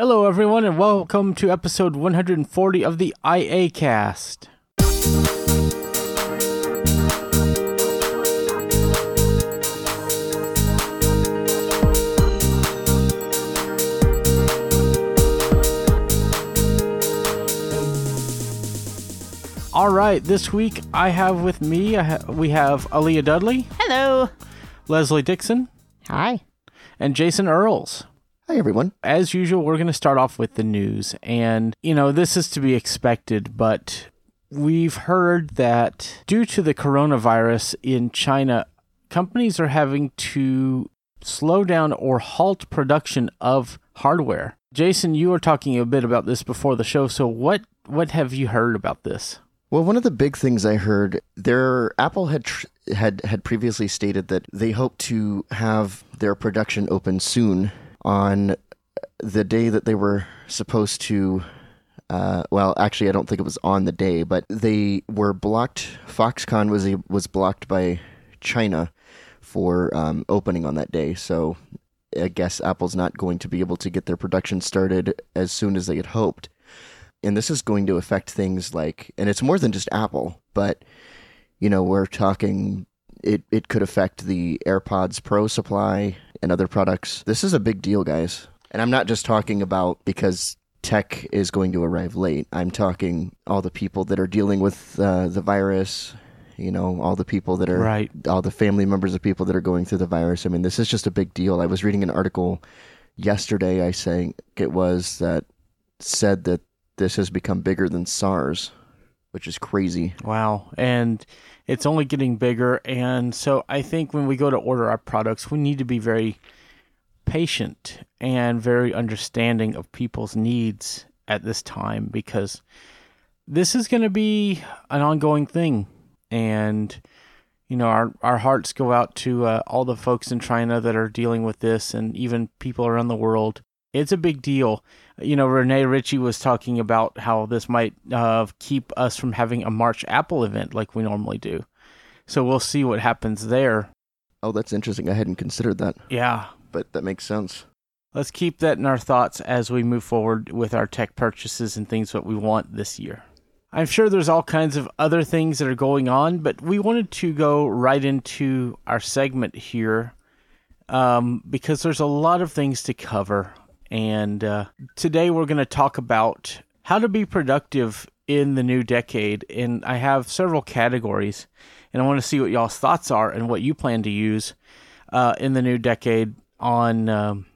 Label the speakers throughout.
Speaker 1: Hello, everyone, and welcome to episode 140 of the iACast. All right, this week I have with me, I ha- we have Aleeha Dudley,
Speaker 2: Hello.
Speaker 1: Leslie Dixon,
Speaker 2: Hi.
Speaker 1: and Jason Earls.
Speaker 3: Hi, everyone.
Speaker 1: As usual, we're going to start off with the news. And, you know, this is to be expected, but we've heard that due to the coronavirus in China, companies are having to slow down or halt production of hardware. Jason, you were talking a bit about this before the show. So, what, what have you heard about this?
Speaker 3: Well, one of the big things I heard, their Apple had tr- had had previously stated that they hope to have their production open soon on the day that they were supposed to. Uh, well, actually, I don't think it was on the day, but they were blocked. Foxconn was was blocked by China for um, opening on that day, so I guess Apple's not going to be able to get their production started as soon as they had hoped and this is going to affect things like and it's more than just apple but you know we're talking it, it could affect the airpods pro supply and other products this is a big deal guys and i'm not just talking about because tech is going to arrive late i'm talking all the people that are dealing with uh, the virus you know all the people that are
Speaker 1: Right.
Speaker 3: all the family members of people that are going through the virus i mean this is just a big deal i was reading an article yesterday i think it was that said that this has become bigger than SARS, which is crazy.
Speaker 1: Wow. And it's only getting bigger. And so I think when we go to order our products, we need to be very patient and very understanding of people's needs at this time because this is going to be an ongoing thing. And, you know, our, our hearts go out to uh, all the folks in China that are dealing with this and even people around the world. It's a big deal. You know, Rene Ritchie was talking about how this might uh, keep us from having a March Apple event like we normally do. So we'll see what happens there.
Speaker 3: Oh, that's interesting. I hadn't considered that,
Speaker 1: Yeah.
Speaker 3: but that makes sense.
Speaker 1: Let's keep that in our thoughts as we move forward with our tech purchases and things that we want this year. I'm sure there's all kinds of other things that are going on, but we wanted to go right into our segment here um, because there's a lot of things to cover. And uh, today we're going to talk about how to be productive in the new decade. And I have several categories, and I want to see what y'all's thoughts are and what you plan to use uh, in the new decade on um,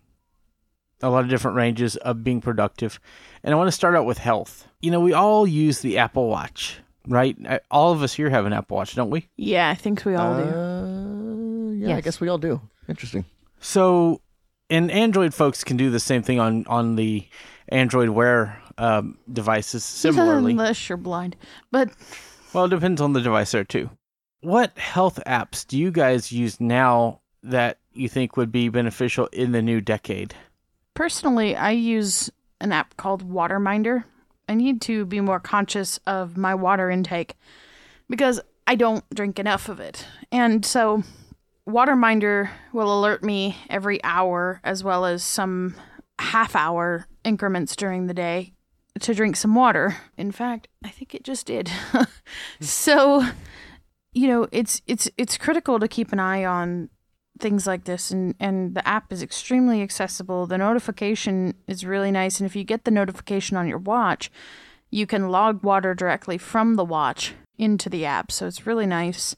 Speaker 1: a lot of different ranges of being productive. And I want to start out with health. You know, we all use the Apple Watch, right? All of us here have an Apple Watch, don't we?
Speaker 2: Yeah, I think we all do.
Speaker 3: Uh, yeah, I guess we all do. Interesting.
Speaker 1: So, and Android folks can do the same thing on on the Android Wear um, devices similarly.
Speaker 2: Unless you're blind. But
Speaker 1: well, it depends on the device there too. What health apps do you guys use now that you think would be beneficial in the new decade?
Speaker 2: personally, I use an app called Waterminder. I need to be more conscious of my water intake because I don't drink enough of it. And so Waterminder will alert me every hour as well as some half hour increments during the day to drink some water. In fact, I think it just did. so, you know, it's it's it's critical to keep an eye on things like this and and the app is extremely accessible. The notification is really nice and if you get the notification on your watch, you can log water directly from the watch into the app. So it's really nice.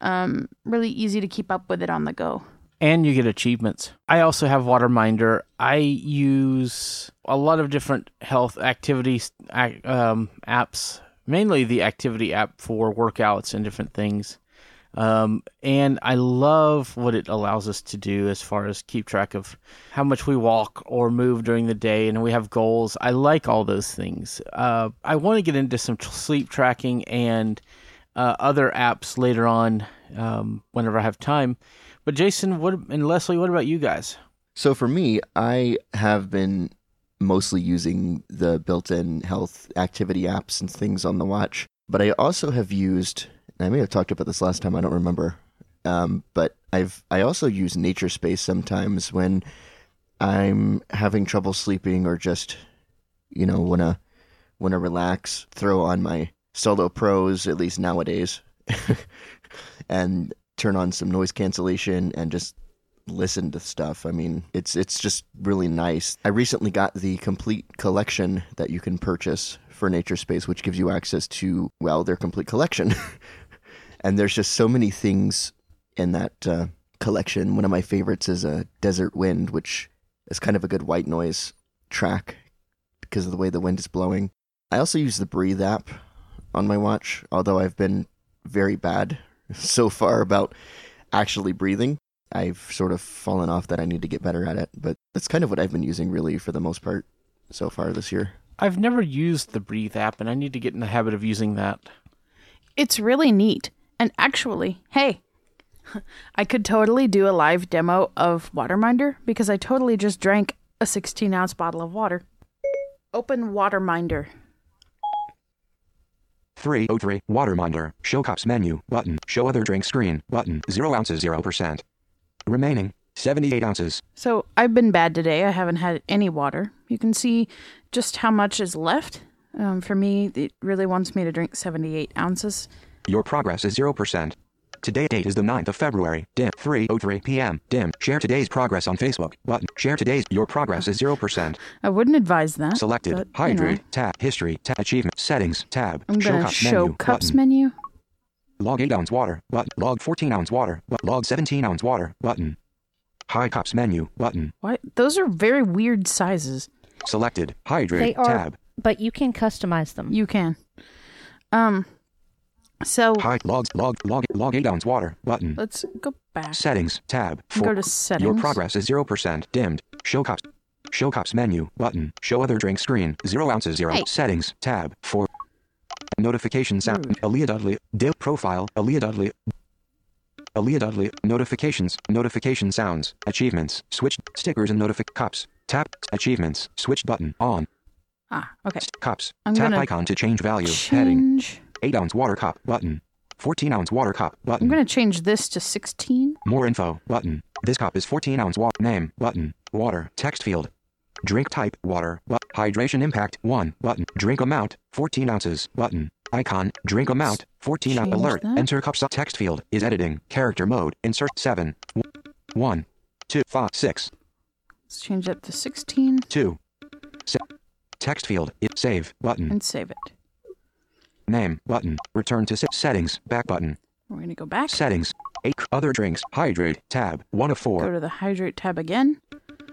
Speaker 2: Um really easy to keep up with it on the go.
Speaker 1: and you get achievements. I also have Waterminder. I use a lot of different health activities ac- um, apps, mainly the activity app for workouts and different things. Um, and I love what it allows us to do as far as keep track of how much we walk or move during the day, and we have goals. I like all those things. Uh, I want to get into some sleep tracking and uh, other apps later on um, whenever I have time. But Jason, what and Leslie, what about you guys?
Speaker 3: So for me, I have been mostly using the built-in health activity apps and things on the watch, but I also have used. I may have talked about this last time. I don't remember. Um, but I've I also use Nature Space sometimes when I'm having trouble sleeping or just, you know, wanna wanna relax, throw on my solo pros at least nowadays, and turn on some noise cancellation and just listen to stuff. I mean, it's it's just really nice. I recently got the complete collection that you can purchase for Nature Space, which gives you access to well their complete collection. and there's just so many things in that uh, collection. One of my favorites is a Desert Wind, which is kind of a good white noise track because of the way the wind is blowing. I also use the Breathe app on my watch, although I've been very bad so far about actually breathing. I've sort of fallen off that I need to get better at it, but that's kind of what I've been using really for the most part so far this year.
Speaker 1: I've never used the Breathe app, and I need to get in the habit of using that.
Speaker 2: It's really neat. And actually, hey, I could totally do a live demo of Waterminder because I totally just drank a 16 ounce bottle of water. Open Waterminder.
Speaker 4: 303 Waterminder. Show cups menu. Button. Show other drink screen. Button. 0 ounces 0%. Remaining 78 ounces.
Speaker 2: So I've been bad today. I haven't had any water. You can see just how much is left. Um, for me, it really wants me to drink 78 ounces.
Speaker 4: Your progress is 0%. Today date is the 9th of February. Dim 3:03 p.m. Dim. Share today's progress on Facebook. Button. Share today's. Your progress is 0%.
Speaker 2: I wouldn't advise that.
Speaker 4: Selected.
Speaker 2: but,
Speaker 4: Hydrate.
Speaker 2: know,
Speaker 4: Tab. History. Tab. Achievement. Settings. Tab.
Speaker 2: I'm
Speaker 4: show
Speaker 2: gonna
Speaker 4: cups
Speaker 2: show
Speaker 4: menu.
Speaker 2: cups
Speaker 4: button.
Speaker 2: menu.
Speaker 4: Log 8 ounce water. Button. Log 14 ounce water. Bu- Log 17 ounce water. Button. High cups menu. Button.
Speaker 2: What? Those are very weird sizes.
Speaker 4: Selected. Hydrate.
Speaker 5: They are,
Speaker 4: Tab.
Speaker 5: but you can customize them.
Speaker 2: You can. Um. So
Speaker 4: High. Log. Log. Log. Log 8 ounce water. Button.
Speaker 2: let's go back.
Speaker 4: Settings. Tab. Four.
Speaker 2: Go to settings.
Speaker 4: Your progress is 0%. Dimmed. Show cups. Show cups menu. Button. Show other drink screen. 0 ounces 0.
Speaker 5: Hey.
Speaker 4: Settings. Tab. 4. Notification sound.
Speaker 2: Rude.
Speaker 4: Aleeha Dudley. Dill profile. Aleeha Dudley. Aleeha Dudley. Notifications. Notification sounds. Achievements. Switch. Stickers and notific. Cups. Tap. Achievements. Switch button. On.
Speaker 2: Ah, okay.
Speaker 4: Cups.
Speaker 2: I'm
Speaker 4: Tap icon to change value. Heading.
Speaker 2: Change.
Speaker 4: 8 ounce water cup. Button. 14 ounce water cup. Button.
Speaker 2: I'm gonna change this to 16.
Speaker 4: More info. Button. This cup is 14 ounce water. Name. Button. Water. Text field. Drink type. Water. But hydration impact. 1. Button. Drink amount. 14 ounces. Button. Icon. Drink amount. 14 ounce. Alert.
Speaker 2: that.
Speaker 4: Enter cup. sub- Text field. Is editing. Character mode. Insert 7. 1. 2. 5. 6.
Speaker 2: Let's change that to 16
Speaker 4: 2. Se- text field. It save. Button.
Speaker 2: and save it.
Speaker 4: Name. Button. Return to se- settings. Back button.
Speaker 2: We're gonna go back.
Speaker 4: Settings. 8. Other drinks. Hydrate. Tab. 1 of 4.
Speaker 2: Go to the hydrate tab again.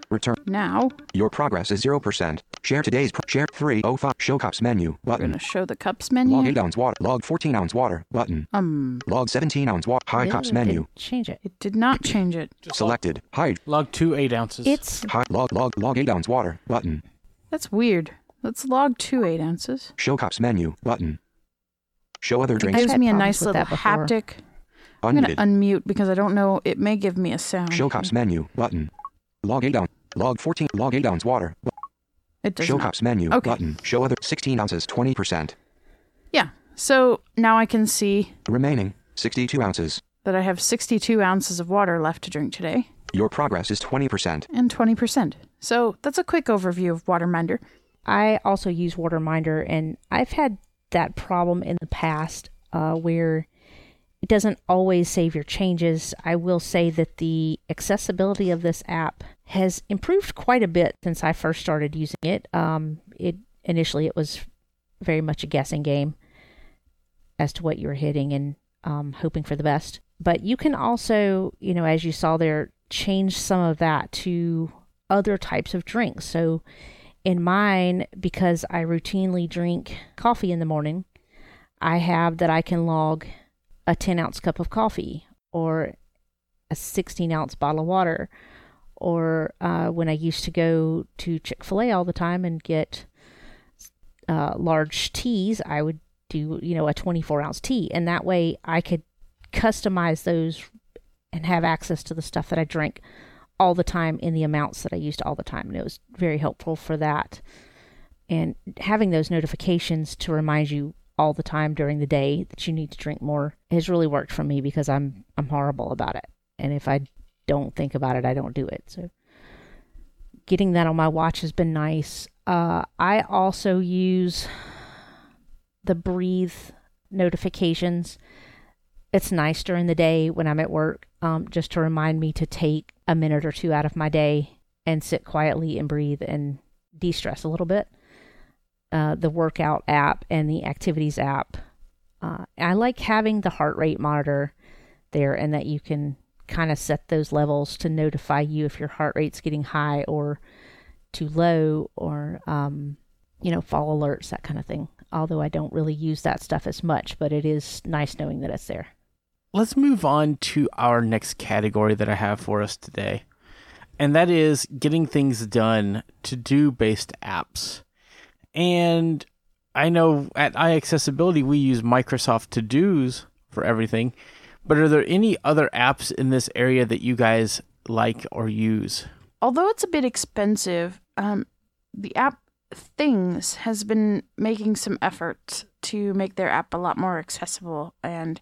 Speaker 4: Return.
Speaker 2: Now
Speaker 4: Your progress is 0%. Share today's pro- share 305 show cups menu
Speaker 2: we're
Speaker 4: button.
Speaker 2: gonna show the cups menu.
Speaker 4: Log
Speaker 2: menu.
Speaker 4: 8 ounce water. Log 14 ounce water button.
Speaker 2: Um,
Speaker 4: Log 17 ounce water. High cups menu.
Speaker 5: Change it.
Speaker 2: it did not change it.
Speaker 4: Selected. Hide.
Speaker 1: Log two eight ounces.
Speaker 5: It's
Speaker 4: High. Log log log 8 ounce water button.
Speaker 2: That's weird. Let's log two eight ounces.
Speaker 4: Show cups menu button. Show other
Speaker 2: It
Speaker 4: drinks.
Speaker 2: gives me a nice little
Speaker 5: that before.
Speaker 2: haptic. I'm gonna unmute because I don't know. It may give me a sound.
Speaker 4: Show cups menu button. Log 8 ounce. Log 14. Log 8 ounce water.
Speaker 2: It does
Speaker 4: Show
Speaker 2: not.
Speaker 4: cups menu
Speaker 2: Okay.
Speaker 4: button. Show other 16 ounces 20%.
Speaker 2: Yeah. So now I can see
Speaker 4: Remaining 62 ounces.
Speaker 2: that I have 62 ounces of water left to drink today
Speaker 4: Your progress is 20%.
Speaker 2: and 20%. So that's a quick overview of Waterminder.
Speaker 5: I also use Waterminder, and I've had that problem in the past uh, where it doesn't always save your changes. I will say that the accessibility of this app has improved quite a bit since I first started using it. Um, it initially it was very much a guessing game as to what you were hitting and um, hoping for the best. But you can also, you know, as you saw there, change some of that to other types of drinks. So in mine, because I routinely drink coffee in the morning, I have that I can log a 10 ounce cup of coffee or a 16 ounce bottle of water. Or uh, when I used to go to Chick fil A all the time and get uh, large teas, I would do, you know, a 24 ounce tea. And that way I could customize those and have access to the stuff that I drink all the time in the amounts that I used all the time. And it was very helpful for that. And having those notifications to remind you all the time during the day that you need to drink more has really worked for me because I'm I'm horrible about it. And if I don't think about it, I don't do it. So getting that on my watch has been nice. Uh, I also use the breathe notifications. It's nice during the day when I'm at work, um, just to remind me to take a minute or two out of my day and sit quietly and breathe and de stress a little bit. Uh, the workout app and the activities app. Uh, I like having the heart rate monitor there and that you can kind of set those levels to notify you if your heart rate's getting high or too low or um, you know fall alerts that kind of thing although i don't really use that stuff as much but it is nice knowing that it's there
Speaker 1: Let's move on to our next category that I have for us today. And that is getting things done to do based apps. And I know at iAccessibility we use Microsoft To Dos for everything. But are there any other apps in this area that you guys like or use?
Speaker 2: Although it's a bit expensive, um, the app Things has been making some efforts to make their app a lot more accessible, and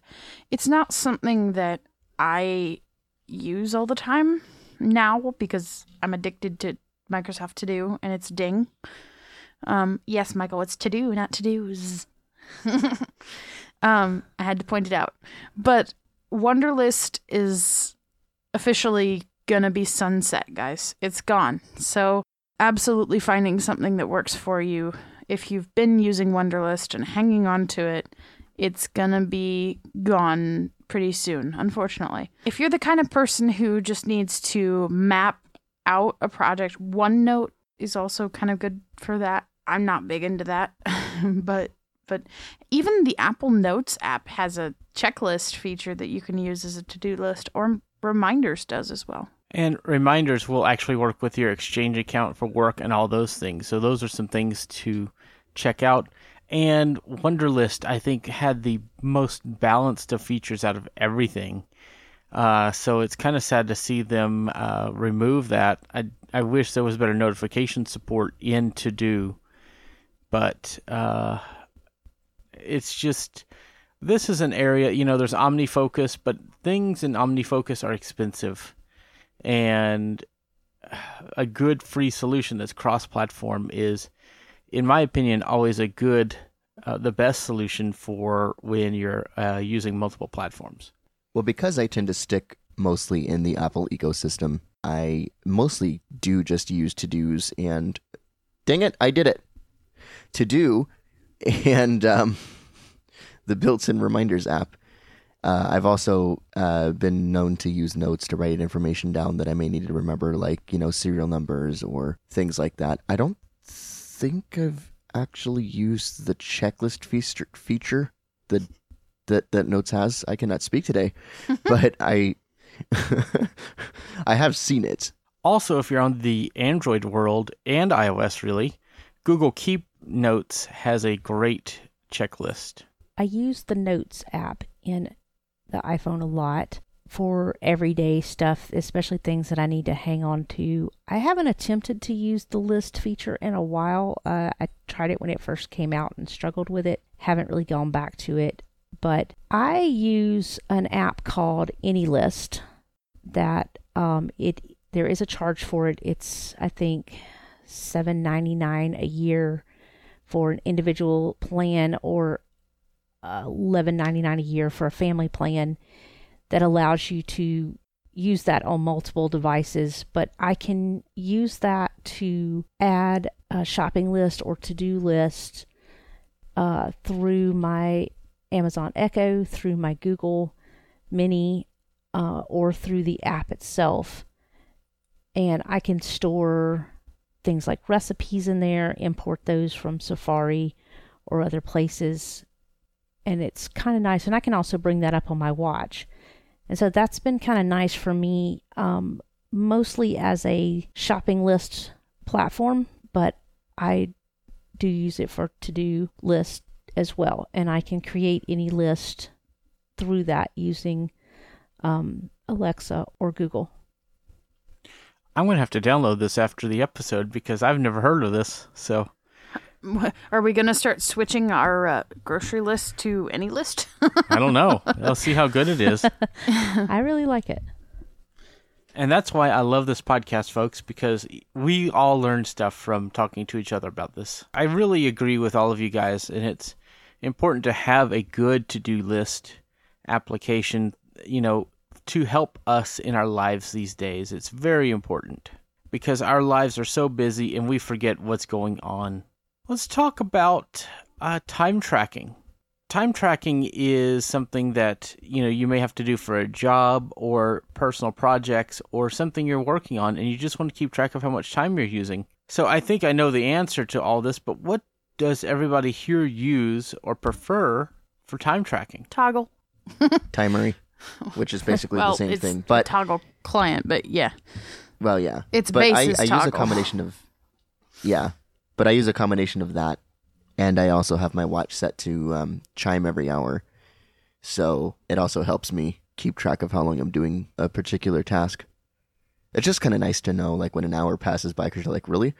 Speaker 2: it's not something that I use all the time now because I'm addicted to Microsoft To Do and it's Ding. Um, yes, Michael, it's To Do, not To Do's. um, I had to point it out, but Wunderlist is officially gonna be sunset, guys. It's gone. So absolutely finding something that works for you. If you've been using Wunderlist and hanging on to it, it's gonna be gone pretty soon, unfortunately. If you're the kind of person who just needs to map out a project, OneNote is also kind of good for that. I'm not big into that, but but even the Apple Notes app has a checklist feature that you can use as a to-do list or reminders does as well.
Speaker 1: And reminders will actually work with your Exchange account for work and all those things. So those are some things to check out. And Wunderlist, I think, had the most balanced of features out of everything. Uh, so it's kind of sad to see them uh, remove that. I I wish there was better notification support in To Do, but uh, it's just this is an area. You know, there's OmniFocus, but things in OmniFocus are expensive and a good free solution that's cross-platform is in my opinion always a good uh, the best solution for when you're uh, using multiple platforms
Speaker 3: Well, because I tend to stick mostly in the Apple ecosystem, I mostly do just use to dos and dang it, I did it. To do and um, the built in reminders app. Uh, I've also uh, been known to use notes to write information down that I may need to remember, like, you know, serial numbers or things like that. I don't think I've actually used the checklist feature, feature that, that, that Notes has. I cannot speak today, but I, I have seen it.
Speaker 1: also if you're on the android world and ios really google keep notes has a great checklist
Speaker 5: I use the Notes app in the iPhone a lot for everyday stuff, especially things that I need to hang on to. I haven't attempted to use the list feature in a while. Uh, I tried it when it first came out and struggled with it. Haven't really gone back to it. But I use an app called AnyList that um, it there is a charge for it. It's I think seven ninety nine a year for an individual plan or eleven ninety nine a year for a family plan that allows you to use that on multiple devices. But I can use that to add a shopping list or to do list uh, through my Amazon Echo, through my Google Mini, uh, or through the app itself. And I can store things like recipes in there, import those from Safari or other places and it's kind of nice. And I can also bring that up on my watch. And so that's been kind of nice for me, um, mostly as a shopping list platform, but I do use it for to do list as well. And I can create any list through that using um, Alexa or Google.
Speaker 1: i'm going to have to download this after the episode because i've never heard of this so
Speaker 2: Are we going to start switching our uh, grocery list to AnyList?
Speaker 1: i don't know i'll see how good it is
Speaker 5: I really like it.
Speaker 1: And that's why I love this podcast, folks, because we all learn stuff from talking to each other about this. I really agree with all of you guys, and it's important to have a good to do list application, you know, to help us in our lives these days. It's very important because our lives are so busy and we forget what's going on. Let's talk about uh, time tracking. Time tracking is something that you know you may have to do for a job or personal projects or something you're working on, and you just want to keep track of how much time you're using. So I think I know the answer to all this, but what does everybody here use or prefer for time tracking?
Speaker 2: Toggl.
Speaker 3: Timery, which is basically
Speaker 2: well,
Speaker 3: the same
Speaker 2: it's
Speaker 3: thing. But
Speaker 2: Toggl client, but yeah.
Speaker 3: well, yeah.
Speaker 2: Its
Speaker 3: but
Speaker 2: base
Speaker 3: I,
Speaker 2: is
Speaker 3: I use a combination of yeah, but I use a combination of that, and I also have my watch set to um, chime every hour, so it also helps me keep track of how long I'm doing a particular task. It's just kind of nice to know, like when an hour passes by, because you're like, really,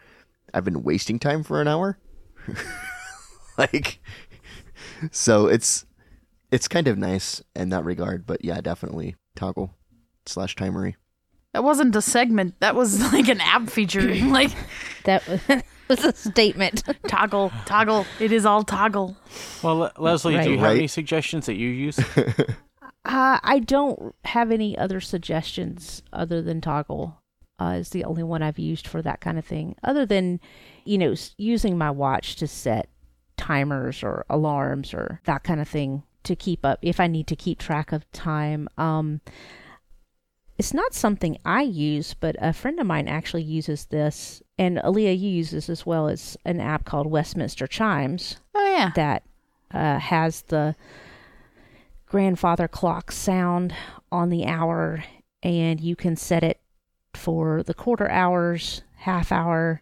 Speaker 3: I've been wasting time for an hour, like, so it's it's kind of nice in that regard. But yeah, definitely Toggl slash timery.
Speaker 2: That wasn't a segment. That was like an app feature. like
Speaker 5: That was a statement.
Speaker 2: Toggl, Toggl. It is all Toggl.
Speaker 1: Well, Le- Leslie, do you have
Speaker 3: Right.
Speaker 1: any suggestions that you use?
Speaker 5: Uh, I don't have any other suggestions other than Toggl. Uh, is the only one I've used for that kind of thing. Other than, you know, using my watch to set timers or alarms or that kind of thing to keep up if I need to keep track of time. Um, it's not something I use, but a friend of mine actually uses this, and Aleeha you use this as well as an app called Westminster Chimes
Speaker 2: Oh yeah.
Speaker 5: that uh, has the grandfather clock sound on the hour, and you can set it for the quarter hours, half hour,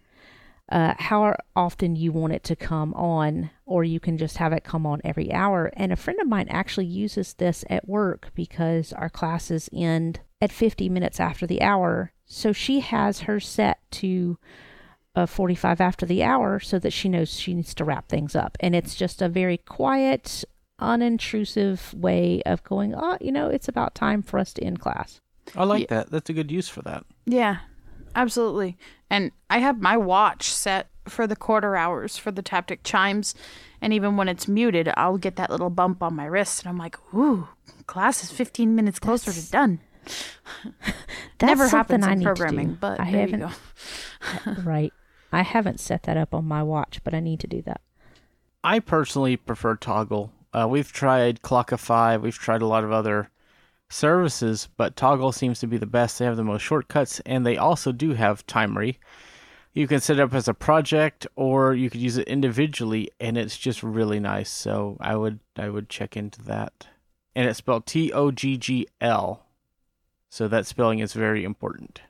Speaker 5: uh, how often you want it to come on, or you can just have it come on every hour. And a friend of mine actually uses this at work because our classes end at 50 minutes after the hour. So she has her set to uh, 45 after the hour so that she knows she needs to wrap things up. And it's just a very quiet, unintrusive way of going, oh, you know, it's about time for us to end class.
Speaker 1: I like
Speaker 2: Yeah.
Speaker 1: that. That's a good use for that.
Speaker 2: Yeah, absolutely. And I have my watch set for the quarter hours for the taptic chimes. And even when it's muted, I'll get that little bump on my wrist. And I'm like, ooh, class is 15 minutes closer
Speaker 5: That's-
Speaker 2: to done.
Speaker 5: That's
Speaker 2: Never
Speaker 5: something
Speaker 2: happens
Speaker 5: I
Speaker 2: in
Speaker 5: need
Speaker 2: programming,
Speaker 5: to do.
Speaker 2: but
Speaker 5: I
Speaker 2: there you
Speaker 5: haven't,
Speaker 2: go.
Speaker 5: right. I haven't set that up on my watch, but I need to do that.
Speaker 1: I personally prefer Toggl. Uh, we've tried Clockify, we've tried a lot of other services, but Toggl seems to be the best. They have the most shortcuts, and they also do have Timery. You can set it up as a project, or you could use it individually, and it's just really nice. So I would I would check into that. And it's spelled T O G G L, so that spelling is very important.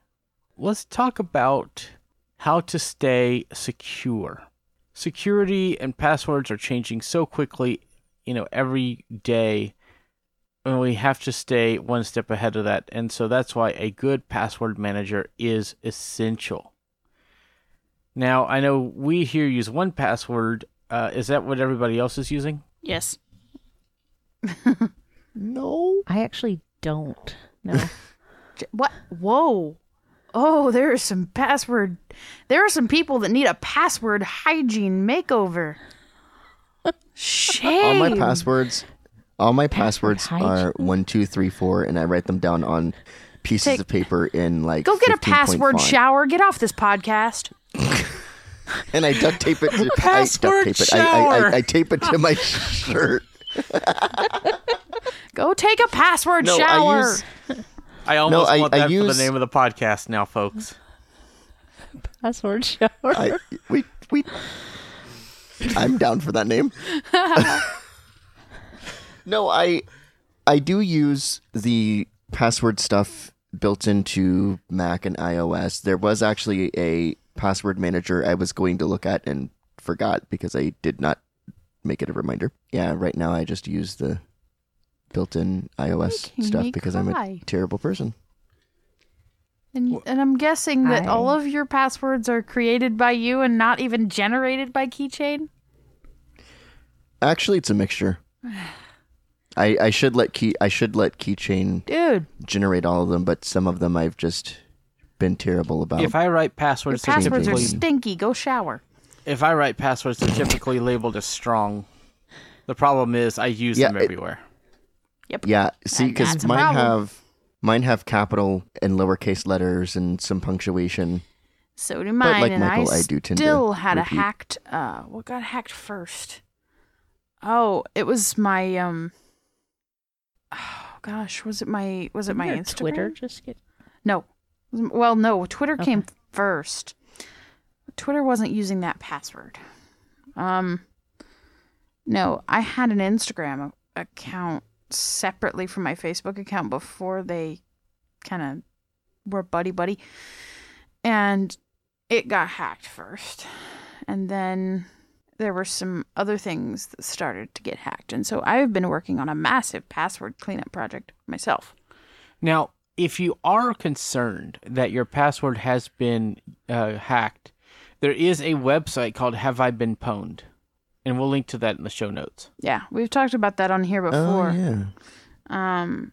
Speaker 1: Let's talk about how to stay secure security and passwords are changing so quickly, you know, every day. And we have to stay one step ahead of that. And so that's why a good password manager is essential. Now, I know we here use 1Password. Uh, is that what everybody else is using?
Speaker 2: Yes.
Speaker 3: No.
Speaker 5: I actually don't. No.
Speaker 2: What? Whoa. Oh, there are some password. There are some people that need a password hygiene makeover. Shame.
Speaker 3: All my passwords, all my passwords
Speaker 5: hygiene?
Speaker 3: are one, two, three, four, and I write them down on pieces
Speaker 2: Take-
Speaker 3: of paper in like.
Speaker 2: Go get a
Speaker 3: 15 point
Speaker 2: password
Speaker 3: font.
Speaker 2: shower. Get off this podcast.
Speaker 3: and I duct tape it. To,
Speaker 1: Password
Speaker 3: I duct tape it. I, I,
Speaker 1: shower.
Speaker 3: I, I tape it to my shirt.
Speaker 2: Go take a password
Speaker 3: No,
Speaker 2: shower.
Speaker 3: I use.
Speaker 1: I almost
Speaker 3: I-
Speaker 1: want
Speaker 3: I
Speaker 1: that for
Speaker 3: use-
Speaker 1: the name of the podcast now, folks.
Speaker 5: Password shower.
Speaker 3: I, we we. I'm down for that name. no, I I do use the password stuff built into Mac and iOS. There was actually a password manager I was going to look at and forgot because I did not make it a reminder. Yeah, right now I just use the built-in iOS stuff
Speaker 2: me
Speaker 3: because I'm a terrible person.
Speaker 2: And, and I'm guessing that
Speaker 5: I-
Speaker 2: all of your passwords are created by you and not even generated by Keychain.
Speaker 3: Actually, it's a mixture. I, I should let key I should let keychain
Speaker 2: Dude,
Speaker 3: generate all of them, but some of them I've just been terrible about.
Speaker 1: If I write passwords, they're
Speaker 2: passwords are
Speaker 1: typically
Speaker 2: stinky. Go shower.
Speaker 1: if I write passwords, they're typically labeled as strong. The problem is I use
Speaker 3: Yeah,
Speaker 1: them
Speaker 3: it-
Speaker 1: everywhere. Yep.
Speaker 3: Yeah, see, because
Speaker 2: that's a
Speaker 3: mine
Speaker 2: problem.
Speaker 3: have mine have capital and lowercase letters and some punctuation.
Speaker 2: So do mine, But
Speaker 3: like
Speaker 2: and
Speaker 3: Michael,
Speaker 2: I
Speaker 3: I do tend to
Speaker 2: still had a hacked. Uh, what got hacked first? Oh, it was my um. Oh gosh, was it my was it my
Speaker 5: Your
Speaker 2: Instagram?
Speaker 5: Twitter just get
Speaker 2: No, well, no. Twitter came first. Twitter wasn't using that password. Um, no, I had an Instagram account separately from my Facebook account before they kind of were buddy buddy, and it got hacked first, and then there were some other things that started to get hacked, and so I've been working on a massive password cleanup project myself.
Speaker 1: Now, if you are concerned that your password has been uh, hacked, there is a website called Have I Been Pwned, and we'll link to that in the show notes.
Speaker 2: Yeah, we've talked about that on here before.
Speaker 3: Oh yeah.
Speaker 2: Um,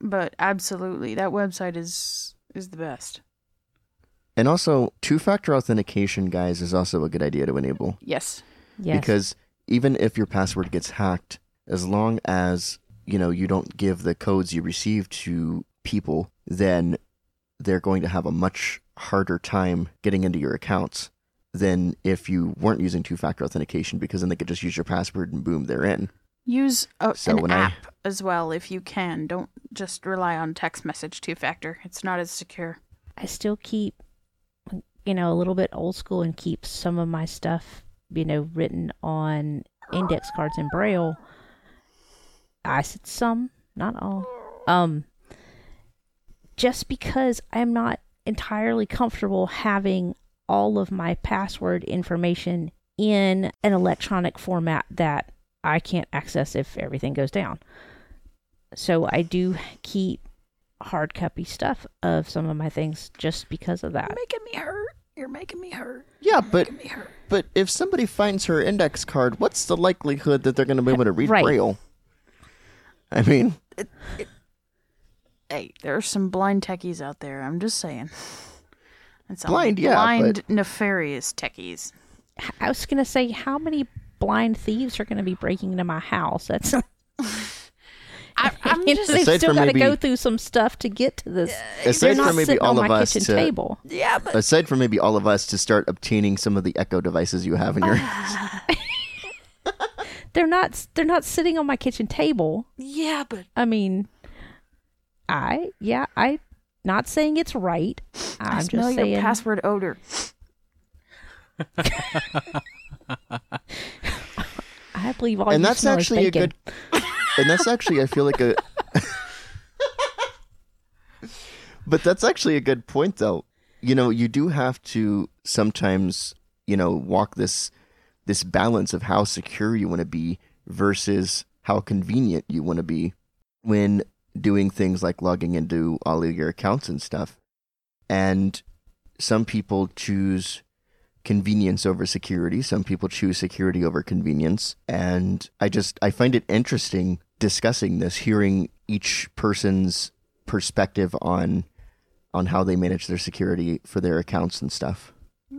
Speaker 2: but absolutely, that website is is the best.
Speaker 3: And also, two-factor authentication, guys, is also a good idea to enable.
Speaker 2: Yes.
Speaker 5: Yes.
Speaker 3: because even if your password gets hacked as long as you know you don't give the codes you receive to people then they're going to have a much harder time getting into your accounts than if you weren't using two-factor authentication because then they could just use your password and boom they're in
Speaker 2: Use a,
Speaker 3: So
Speaker 2: an
Speaker 3: when I-
Speaker 2: app as well if you can. Don't just rely on text message two factor. It's not as secure.
Speaker 5: I still keep, you know, a little bit old school and keep some of my stuff, you know, written on index cards in braille. I said some, not all. Um, just because I'm not entirely comfortable having all of my password information in an electronic format that I can't access if everything goes down. So I do keep hard copy stuff of some of my things just because of that.
Speaker 2: making me hurt. You're making me hurt.
Speaker 3: yeah but
Speaker 2: me hurt.
Speaker 3: but if somebody finds her index card what's the likelihood that they're going to be able to read
Speaker 5: Right.
Speaker 3: braille i mean
Speaker 2: Hey, there are some blind techies out there. I'm just saying. And some
Speaker 3: Blind, yeah,
Speaker 2: blind, nefarious techies.
Speaker 5: I was gonna say, how many blind thieves are gonna be breaking into my house? That's
Speaker 2: I, I'm just
Speaker 5: they've
Speaker 3: Aside
Speaker 5: still
Speaker 3: from
Speaker 5: got to go through some stuff to get to this.
Speaker 3: aside
Speaker 5: They're not
Speaker 3: from maybe
Speaker 5: sitting
Speaker 3: all
Speaker 5: on
Speaker 3: of
Speaker 5: my
Speaker 3: us
Speaker 5: kitchen
Speaker 3: to
Speaker 5: table.
Speaker 2: yeah, but
Speaker 3: aside from maybe all of us to start obtaining some of the echo devices you have in your ah.
Speaker 5: They're not. They're not sitting on my kitchen table.
Speaker 2: yeah, but
Speaker 5: I mean, I yeah, I not saying it's right.
Speaker 2: I
Speaker 5: I'm
Speaker 2: smell
Speaker 5: just
Speaker 2: your
Speaker 5: saying.
Speaker 2: password odor.
Speaker 5: I believe all
Speaker 3: and
Speaker 5: you
Speaker 3: that's
Speaker 5: smell is
Speaker 3: actually a good and that's actually i feel like a but that's actually a good point though. You know you do have to sometimes you know walk this this balance of how secure you want to be versus how convenient you want to be when doing things like logging into all of your accounts and stuff. And some people choose convenience over security. Some people choose security over convenience. And I just I find it interesting discussing this, hearing each person's perspective on on how they manage their security for their accounts and stuff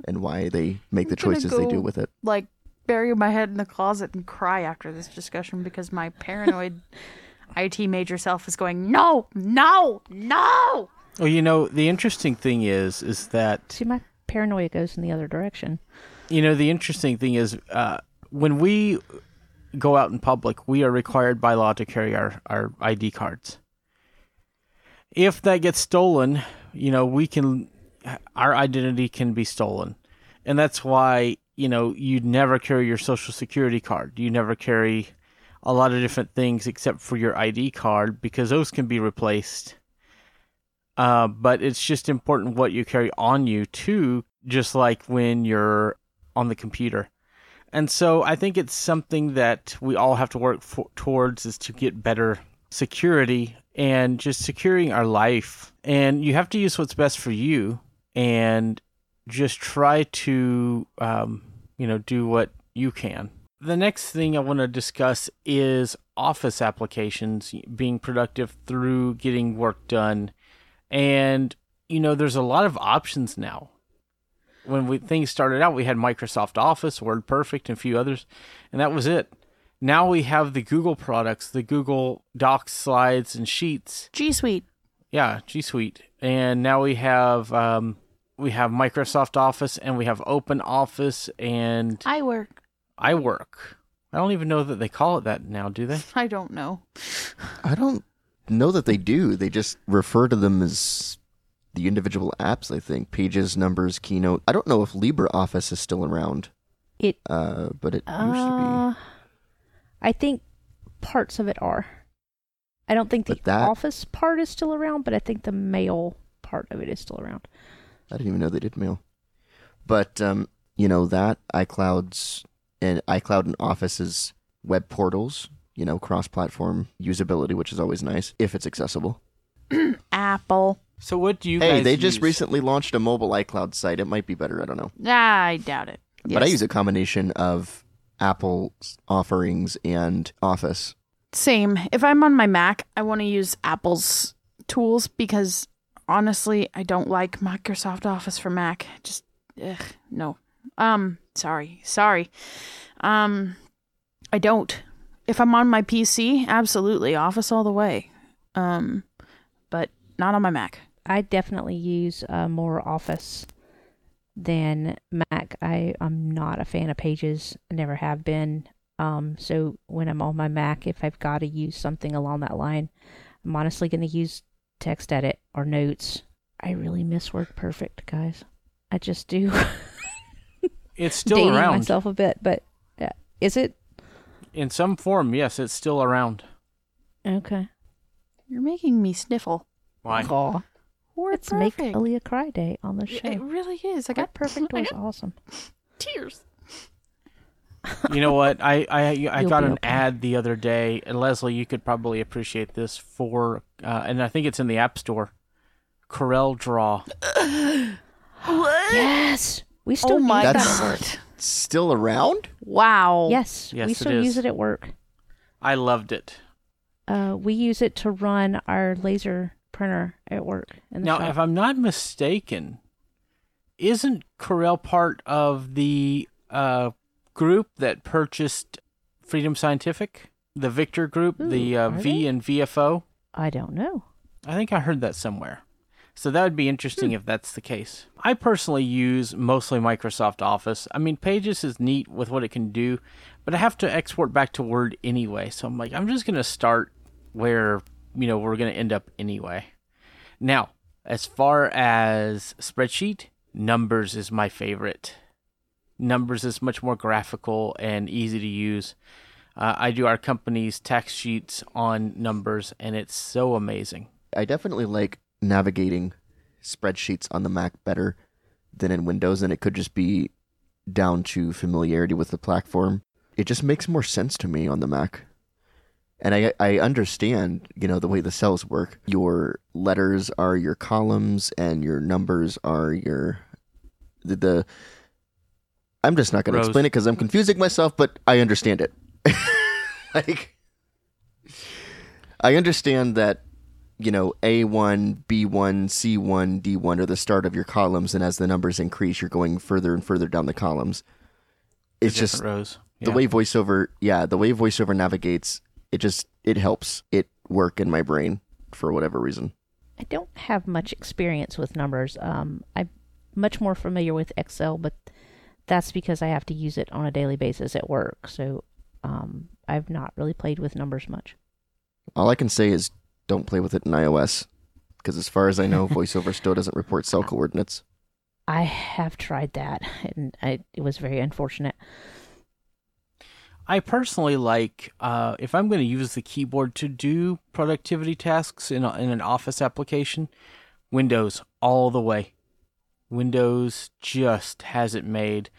Speaker 3: and why they make the
Speaker 2: I'm gonna
Speaker 3: choices they do with it.
Speaker 2: Like bury my head in the closet and cry after this discussion because my paranoid IT major self is going, no, no, no.
Speaker 1: Well, you know, the interesting thing is, is that
Speaker 5: See, my paranoia goes in the other direction.
Speaker 1: you know the interesting thing is uh, when we go out in public, we are required by law to carry our our ID cards. If that gets stolen, you know we can our identity can be stolen, and that's why you know you'd never carry your social security card. You never carry a lot of different things except for your ID card because those can be replaced. Uh, but it's just important what you carry on you too, just like when you're on the computer. And so I think it's something that we all have to work for, towards is to get better security and just securing our life. And you have to use what's best for you and just try to, um, you know, do what you can. The next thing I want to discuss is office applications being productive through getting work done. And, you know, there's a lot of options now. When we, things started out, we had Microsoft Office, WordPerfect, and a few others, and that was it. Now we have the Google products, the Google Docs, Slides, and Sheets.
Speaker 2: G Suite.
Speaker 1: Yeah, G Suite. And now we have um, we have Microsoft Office, and we have Open Office, and
Speaker 2: I work.
Speaker 1: iWork. I don't even know that they call it that now, do they?
Speaker 2: I don't know.
Speaker 3: I don't know that they do. They just refer to them as the individual apps, I think. Pages, numbers, keynote. I don't know if LibreOffice is still around,
Speaker 5: It
Speaker 3: uh, but it used to
Speaker 5: be. I think parts of it are. I don't think the
Speaker 3: that-
Speaker 5: office part is still around, but I think the mail part of it is still around.
Speaker 3: I didn't even know they did mail. But, um, you know, that, iCloud's, and iCloud and Office's web portals, you know, cross platform usability, which is always nice if it's accessible.
Speaker 2: Apple.
Speaker 1: So what do you
Speaker 3: hey,
Speaker 1: guys
Speaker 3: they just
Speaker 1: use?
Speaker 3: recently launched a mobile iCloud site. It might be better. I don't know.
Speaker 2: I doubt it.
Speaker 3: But I use a combination of Apple's offerings and Office.
Speaker 2: Same. If I'm on my Mac, I want to use Apple's tools because honestly, I don't like Microsoft Office for Mac. Just ugh, no. Um, sorry, sorry. Um, I don't. If I'm on my PC, absolutely Office all the way. Um, but not on my Mac.
Speaker 5: I definitely use uh, more Office than Mac. I I'm not a fan of Pages. I never have been. Um, so when I'm on my Mac, if I've got to use something along that line, I'm honestly going to use Text Edit or Notes. I really miss WordPerfect, guys. I just do.
Speaker 1: It's still
Speaker 5: Dating
Speaker 1: around
Speaker 5: myself a bit, but uh, is it
Speaker 1: in some form. Yes, it's still around.
Speaker 5: okay?
Speaker 2: You're making me sniffle.
Speaker 1: Why?
Speaker 5: Aw.
Speaker 2: We're
Speaker 5: Let's make. Aleeha cry day on the show.
Speaker 2: It really is. I got
Speaker 5: Perfect
Speaker 2: I
Speaker 5: was awesome.
Speaker 2: tears.
Speaker 1: you know what? I I, I
Speaker 5: You'll
Speaker 1: got an
Speaker 5: okay.
Speaker 1: ad the other day, and Leslie, you could probably appreciate this for, uh, and I think it's in the App Store. Corel Draw.
Speaker 2: What?
Speaker 5: Yes, we still
Speaker 2: Oh
Speaker 5: use
Speaker 2: my
Speaker 5: that
Speaker 3: That's-
Speaker 5: at work.
Speaker 2: god.
Speaker 3: Still around?
Speaker 2: Wow.
Speaker 5: Yes,
Speaker 1: Yes,
Speaker 5: we
Speaker 1: it
Speaker 5: still
Speaker 1: is.
Speaker 5: use it at work.
Speaker 1: I loved it.
Speaker 5: Uh, we use it to run our laser printer at work. In the
Speaker 1: Now,
Speaker 5: shop.
Speaker 1: if I'm not mistaken, isn't Corel part of the uh, group that purchased Freedom Scientific? The Victor Group, the uh,
Speaker 5: are
Speaker 1: V
Speaker 5: they?
Speaker 1: and VFO?
Speaker 5: I don't know.
Speaker 1: I think I heard that somewhere. So that would be interesting if that's the case. I personally use mostly Microsoft Office. I mean, Pages is neat with what it can do, but I have to export back to Word anyway. So I'm like, I'm just going to start where, you know, we're going to end up anyway. Now, as far as spreadsheet, Numbers is my favorite. Numbers is much more graphical and easy to use. Uh, I do our company's tax sheets on Numbers, and it's so amazing.
Speaker 3: I definitely like navigating spreadsheets on the Mac better than in Windows, and it could just be down to familiarity with the platform. It just makes more sense to me on the Mac. And I I understand, you know, the way the cells work. Your letters are your columns and your numbers are your the, the I'm just not going to explain it cuz I'm confusing myself, but I understand it. like I understand that you know, A1, B1, C1, D1 are the start of your columns, and as the numbers increase, you're going further and further down the columns. It's
Speaker 1: the
Speaker 3: just
Speaker 1: different rows.
Speaker 3: the way voiceover, yeah, the way voiceover navigates. It just it helps it work in my brain for whatever reason.
Speaker 5: I don't have much experience with numbers. Um, I'm much more familiar with Excel, but that's because I have to use it on a daily basis at work. So um, I've not really played with numbers much.
Speaker 3: All I can say is don't play with it in iOS, because as far as I know, voiceover still doesn't report cell coordinates.
Speaker 5: I have tried that, and I, it was very unfortunate.
Speaker 1: I personally like uh, if I'm going to use the keyboard to do productivity tasks in, a, in an Office application, Windows all the way. Windows just has it made.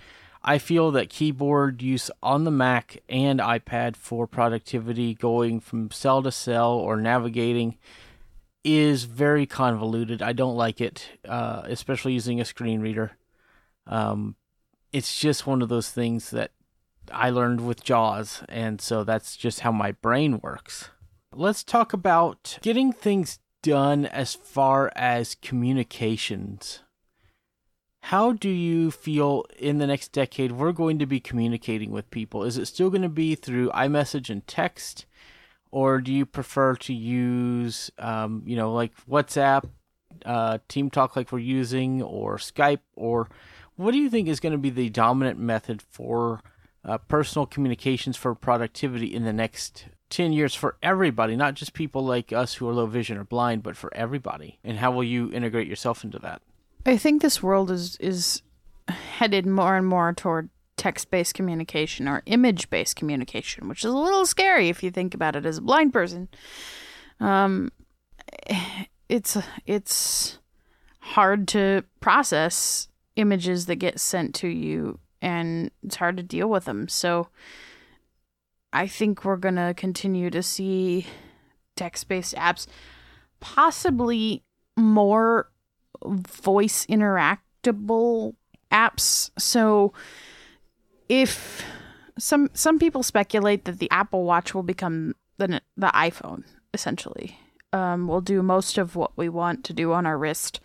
Speaker 1: I feel that keyboard use on the Mac and iPad for productivity, going from cell to cell or navigating, is very convoluted. I don't like it, uh, especially using a screen reader. Um, it's just one of those things that I learned with JAWS, and so that's just how my brain works. Let's talk about getting things done as far as communications. How do you feel in the next decade we're going to be communicating with people? Is it still going to be through iMessage and text? Or do you prefer to use, um, you know, like WhatsApp, uh, Team Talk, like we're using, or Skype? Or what do you think is going to be the dominant method for uh, personal communications for productivity in the next 10 years for everybody, not just people like us who are low vision or blind, but for everybody? And how will you integrate yourself into that?
Speaker 2: I think this world is is headed more and more toward text-based communication or image-based communication, which is a little scary if you think about it as a blind person. Um, it's it's hard to process images that get sent to you, and it's hard to deal with them. So, I think we're gonna continue to see text-based apps, possibly more voice interactable apps. So if some some people speculate that the Apple Watch will become the the iPhone essentially. Um, we'll do most of what we want to do on our wrist,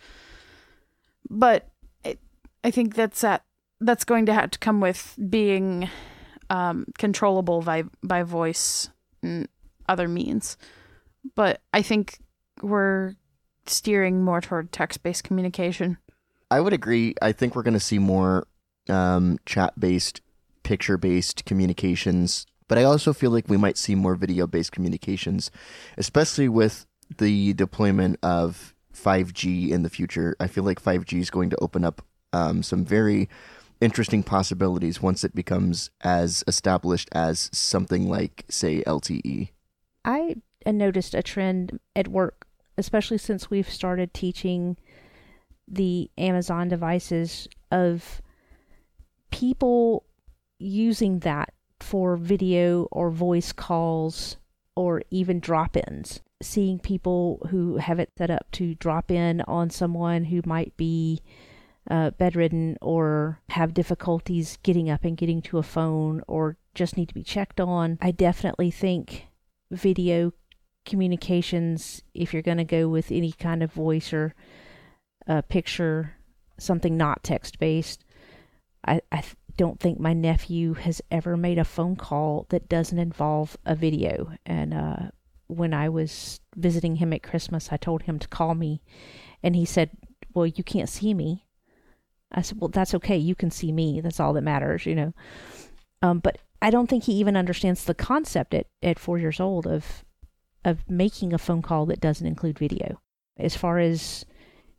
Speaker 2: but it, I think that's that that's going to have to come with being um, controllable by by voice and other means. But I think we're steering more toward text based communication.
Speaker 3: I would agree. I think we're going to see more um, chat based, picture based communications, but I also feel like we might see more video based communications, especially with the deployment of 5G in the future. I feel like 5G is going to open up um, some very interesting possibilities once it becomes as established as something like, say, LTE.
Speaker 5: I noticed a trend at work especially since we've started teaching the Amazon devices of people using that for video or voice calls or even drop ins. Seeing people who have it set up to drop in on someone who might be uh, bedridden or have difficulties getting up and getting to a phone or just need to be checked on. I definitely think video communications, if you're going to go with any kind of voice or uh, picture, something not text based, I, I th- don't think my nephew has ever made a phone call that doesn't involve a video. And uh, when I was visiting him at Christmas, I told him to call me, and he said, Well, you can't see me. I said, Well, that's okay. You can see me. That's all that matters, you know. Um, but I don't think he even understands the concept at, at four years old of of making a phone call that doesn't include video. As far as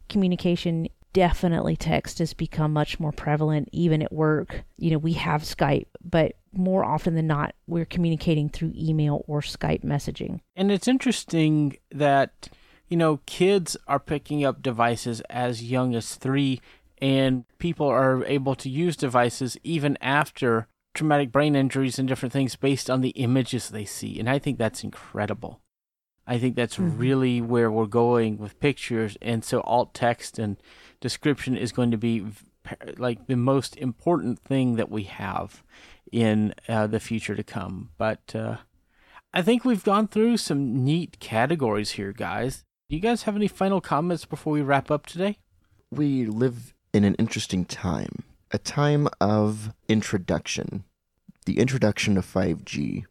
Speaker 5: communication, definitely text has become much more prevalent, even at work. You know, we have Skype, but more often than not, we're communicating through email or Skype messaging.
Speaker 1: And it's interesting that, you know, kids are picking up devices as young as three, and people are able to use devices even after traumatic brain injuries and different things based on the images they see. And I think that's incredible. I think that's mm-hmm. really where we're going with pictures, and so alt text and description is going to be like the most important thing that we have in uh, the future to come. But uh, I think we've gone through some neat categories here, guys. Do you guys have any final comments before we wrap up today?
Speaker 3: We live in an interesting time, a time of introduction. The introduction of 5G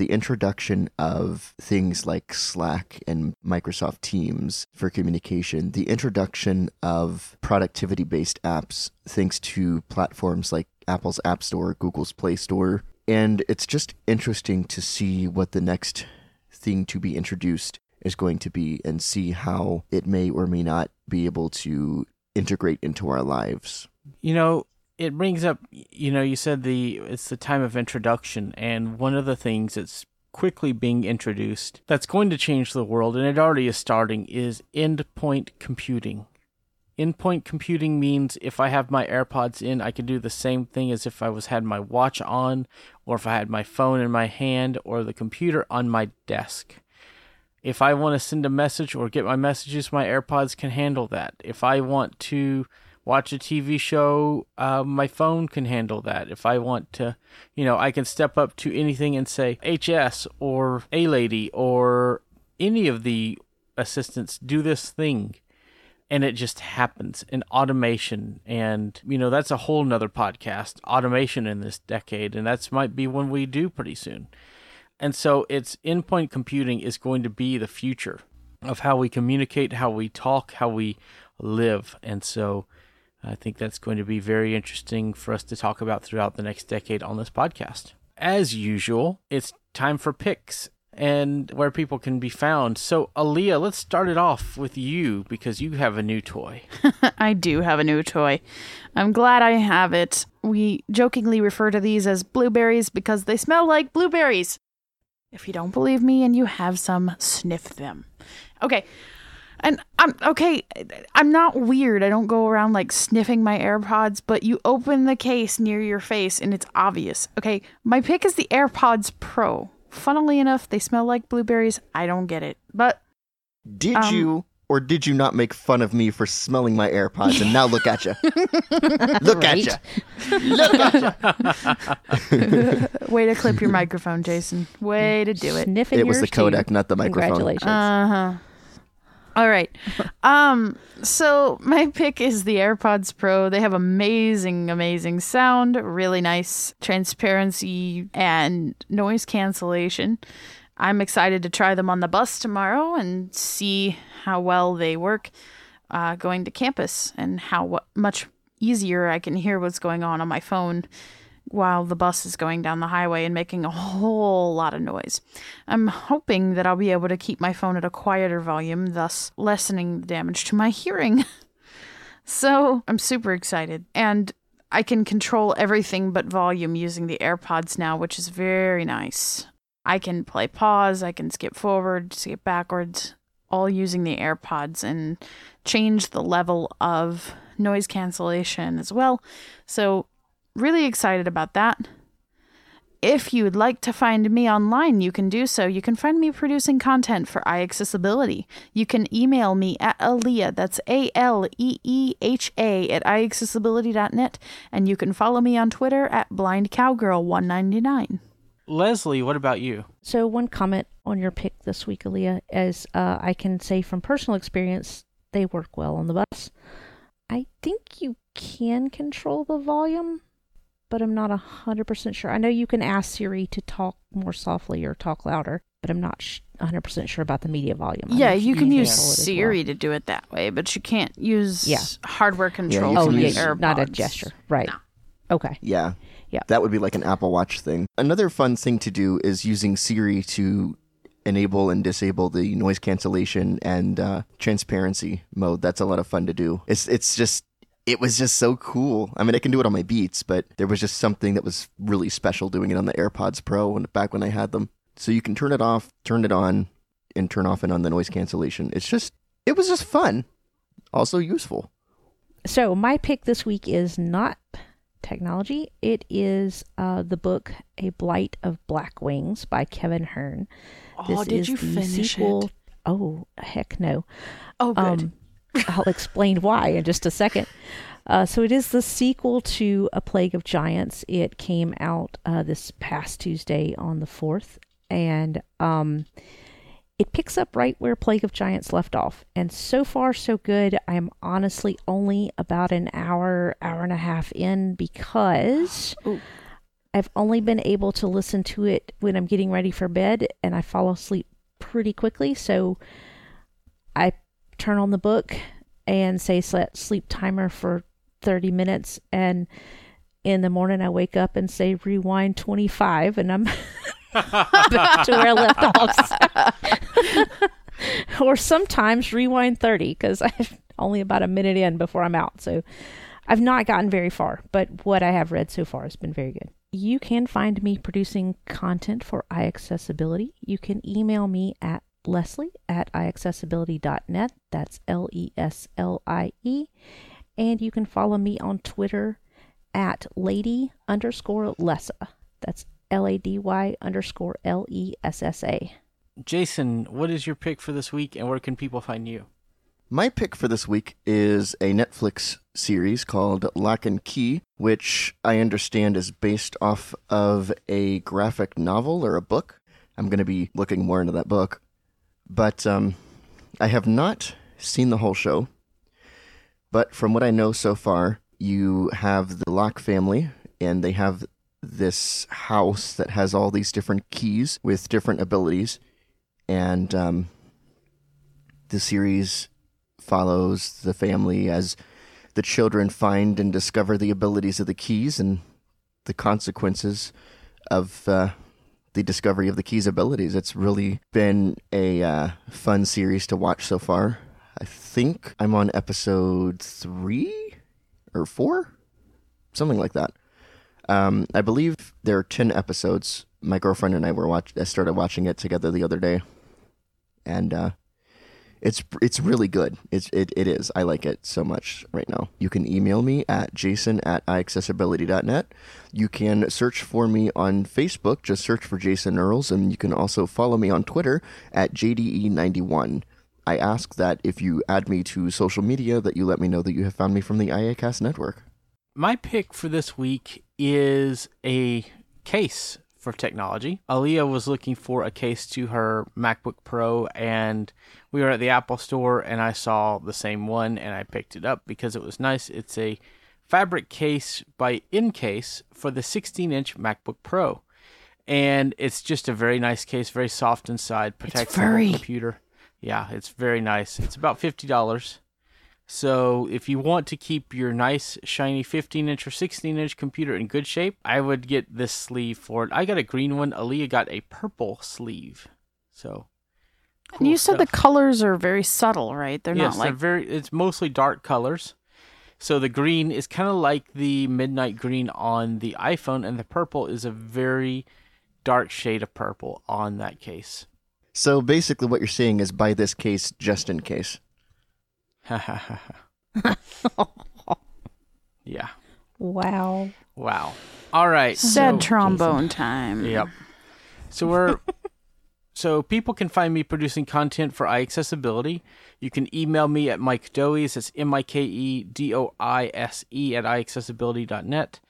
Speaker 3: the introduction of things like Slack and Microsoft Teams for communication, the introduction of productivity based apps thanks to platforms like Apple's App Store, Google's Play Store. And it's just interesting to see what the next thing to be introduced is going to be and see how it may or may not be able to integrate into our lives.
Speaker 1: You know, it brings up you know you said the it's the time of introduction and one of the things that's quickly being introduced that's going to change the world and it already is starting is endpoint computing. Endpoint computing means if i have my airpods in i can do the same thing as if i was had my watch on or if i had my phone in my hand or the computer on my desk. If i want to send a message or get my messages my airpods can handle that. If i want to watch a TV show, uh, my phone can handle that. If I want to, you know, I can step up to anything and say HS or A Lady or any of the assistants do this thing. And it just happens in automation. And, you know, that's a whole nother podcast, automation in this decade. And that's might be one we do pretty soon. And so it's endpoint computing is going to be the future of how we communicate, how we talk, how we live. And so I think that's going to be very interesting for us to talk about throughout the next decade on this podcast. As usual, it's time for picks and where people can be found. So, Aleeha, let's start it off with you because you have a new toy.
Speaker 2: I do have a new toy. I'm glad I have it. We jokingly refer to these as blueberries because they smell like blueberries. If you don't believe me and you have some, sniff them. Okay. And I'm okay, I'm not weird. I don't go around like sniffing my AirPods, but you open the case near your face and it's obvious. Okay, my pick is the AirPods Pro. Funnily enough, they smell like blueberries. I don't get it. But
Speaker 3: Did
Speaker 2: Um,
Speaker 3: you or did you not make fun of me for smelling my AirPods? And now look at you. look at you. Look at you.
Speaker 2: way to clip your microphone, Jason. Way to do it.
Speaker 5: Sniffing
Speaker 3: It was the
Speaker 5: yours too.
Speaker 3: Not the microphone.
Speaker 5: Congratulations.
Speaker 2: Uh-huh. All right. Um so my pick is the AirPods Pro. They have amazing amazing sound, really nice transparency and noise cancellation. I'm excited to try them on the bus tomorrow and see how well they work uh, going to campus and how much easier I can hear what's going on on my phone while the bus is going down the highway and making a whole lot of noise. I'm hoping that I'll be able to keep my phone at a quieter volume, thus lessening the damage to my hearing. so I'm super excited. And I can control everything but volume using the AirPods now, which is very nice. I can play pause, I can skip forward, skip backwards, all using the AirPods and change the level of noise cancellation as well. So, really excited about that. If you would like to find me online, you can do so. You can find me producing content for iAccessibility. You can email me at Aleeha, that's A L E E H A, at iAccessibility.net, and you can follow me on Twitter at BlindCowgirl199.
Speaker 1: Leslie, what about you?
Speaker 5: So, one comment on your pick this week, Aleeha, as uh, I can say from personal experience, they work well on the bus. I think you can control the volume, but I'm not 100% sure. I know you can ask Siri to talk more softly or talk louder, but I'm not sh- 100% sure about the media volume.
Speaker 2: Yeah, you can use
Speaker 5: control it as
Speaker 2: Siri
Speaker 5: well.
Speaker 2: to do it that way, but you can't use
Speaker 5: Yeah.
Speaker 2: hardware control
Speaker 3: you
Speaker 5: Oh, yeah,
Speaker 2: AirPods.
Speaker 5: not a gesture. Right.
Speaker 2: No.
Speaker 5: Okay.
Speaker 3: Yeah.
Speaker 5: Yeah.
Speaker 3: That would be like an Apple Watch thing. Another fun thing to do is using Siri to enable and disable the noise cancellation and uh, transparency mode. That's a lot of fun to do. It's it's just it was just so cool. I mean, I can do it on my Beats, but there was just something that was really special doing it on the AirPods Pro and back when I had them. So you can turn it off, turn it on, and turn off and on the noise cancellation. It's just it was just fun, also useful.
Speaker 5: So my pick this week is not technology. It is uh, the book A Blight of Blackwings by Kevin Hearne.
Speaker 2: Oh,
Speaker 5: This
Speaker 2: did
Speaker 5: is
Speaker 2: you
Speaker 5: the
Speaker 2: finish
Speaker 5: sequel.
Speaker 2: it?
Speaker 5: Oh, heck no.
Speaker 2: Oh, good.
Speaker 5: Um, I'll explain why in just a second. Uh, so it is the sequel to A Plague of Giants. It came out uh, this past Tuesday on the 4th. And um, it picks up right where Plague of Giants left off. And so far, so good. I'm honestly only about an hour, hour and a half in because
Speaker 2: Ooh.
Speaker 5: I've only been able to listen to it when I'm getting ready for bed and I fall asleep pretty quickly. So I turn on the book and say set sleep timer for 30 minutes and in the morning I wake up and say rewind 25 and I'm back to where I left off. or sometimes rewind 30 because I'm only about a minute in before I'm out. So I've not gotten very far, but what I have read so far has been very good. You can find me producing content for iAccessibility. You can email me at leslie at iAccessibility.net. That's L E S L I E. And you can follow me on Twitter at lady underscore Lessa. That's L A D Y underscore L E S S A.
Speaker 1: Jason, what is your pick for this week and where can people find you?
Speaker 3: My pick for this week is a Netflix series called Locke and Key, which I understand is based off of a graphic novel or a book. I'm going to be looking more into that book. But um, I have not seen the whole show. But from what I know so far, you have the Locke family, and they have this house that has all these different keys with different abilities. And um, the series follows the family as the children find and discover the abilities of the keys and the consequences of uh, the discovery of the keys abilities. It's really been a uh, fun series to watch so far. I think I'm on episode three or four, something like that. Um, I believe there are ten episodes. My girlfriend and I were watch. I started watching it together the other day, and uh, it's it's really good. It's it, it is. I like it so much right now. You can email me at jason at iaccessibility.net. You can search for me on Facebook. Just search for Jason Earls, and you can also follow me on Twitter at JDE91. I ask that if you add me to social media, that you let me know that you have found me from the iACast network.
Speaker 1: My pick for this week is a case for technology. Aleeha was looking for a case to her MacBook Pro, and we were at the Apple store, and I saw the same one, and I picked it up because it was nice. It's a fabric case by Incase for the 16 inch MacBook Pro. And it's just a very nice case, very soft inside, protects the computer. Yeah, it's very nice. It's about fifty dollars. So if you want to keep your nice shiny 15 inch or 16 inch computer in good shape, I would get this sleeve for it. I got a green one. Aleeha got a purple sleeve. So
Speaker 2: and
Speaker 1: cool
Speaker 2: you said the colors are very subtle, right? They're
Speaker 1: yes,
Speaker 2: not like
Speaker 1: they're very. It's mostly dark colors. So the green is kind of like the midnight green on the iPhone, and the purple is a very dark shade of purple on that case.
Speaker 3: So basically, what you're saying is buy this case just in case.
Speaker 1: yeah.
Speaker 5: Wow.
Speaker 1: Wow. All right.
Speaker 2: sad
Speaker 1: so-
Speaker 2: trombone time.
Speaker 1: Yep. So we're so people can find me producing content for iAccessibility. You can email me at Mike Doise. It's M I K E D O I S E at iAccessibility.net.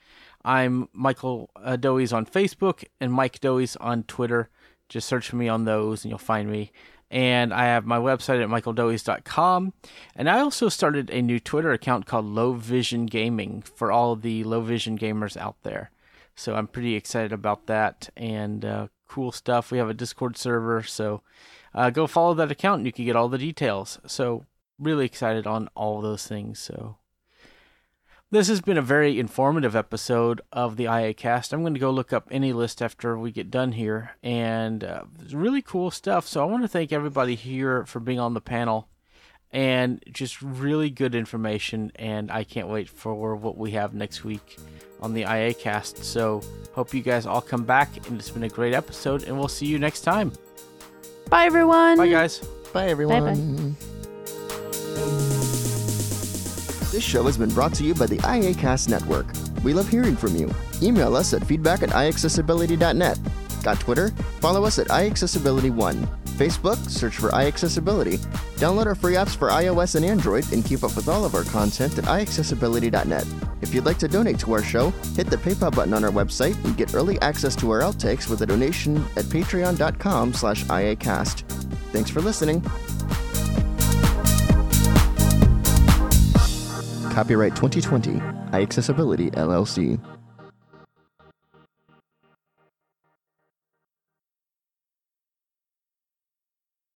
Speaker 1: I'm Michael uh, Doise on Facebook and Mike Doise on Twitter. Just search for me on those and you'll find me. And I have my website at michaeldoise.com. And I also started a new Twitter account called Low Vision Gaming for all the low vision gamers out there. So I'm pretty excited about that and uh, cool stuff. We have a Discord server, so uh, go follow that account and you can get all the details. So really excited on all those things. So this has been a very informative episode of the iACast. I'm going to go look up AnyList after we get done here, and uh, it's really cool stuff. So I want to thank everybody here for being on the panel and just really good information. And I can't wait for what we have next week on the iACast. So hope you guys all come back, and it's been a great episode, and we'll see you next time.
Speaker 2: Bye everyone.
Speaker 1: Bye, guys.
Speaker 3: Bye, everyone. This show has been brought to you by the iACast Network. We love hearing from you. Email us at feedback at iaccessibility.net. Got Twitter? Follow us at iAccessibility1. Facebook? Search for iAccessibility. Download our free apps for iOS and Android and keep up with all of our content at iAccessibility.net. If you'd like to donate to our show, hit the PayPal button on our website and get early access to our outtakes with a donation at patreon.com slash iacast. Thanks for listening. Copyright 2020, iAccessibility LLC.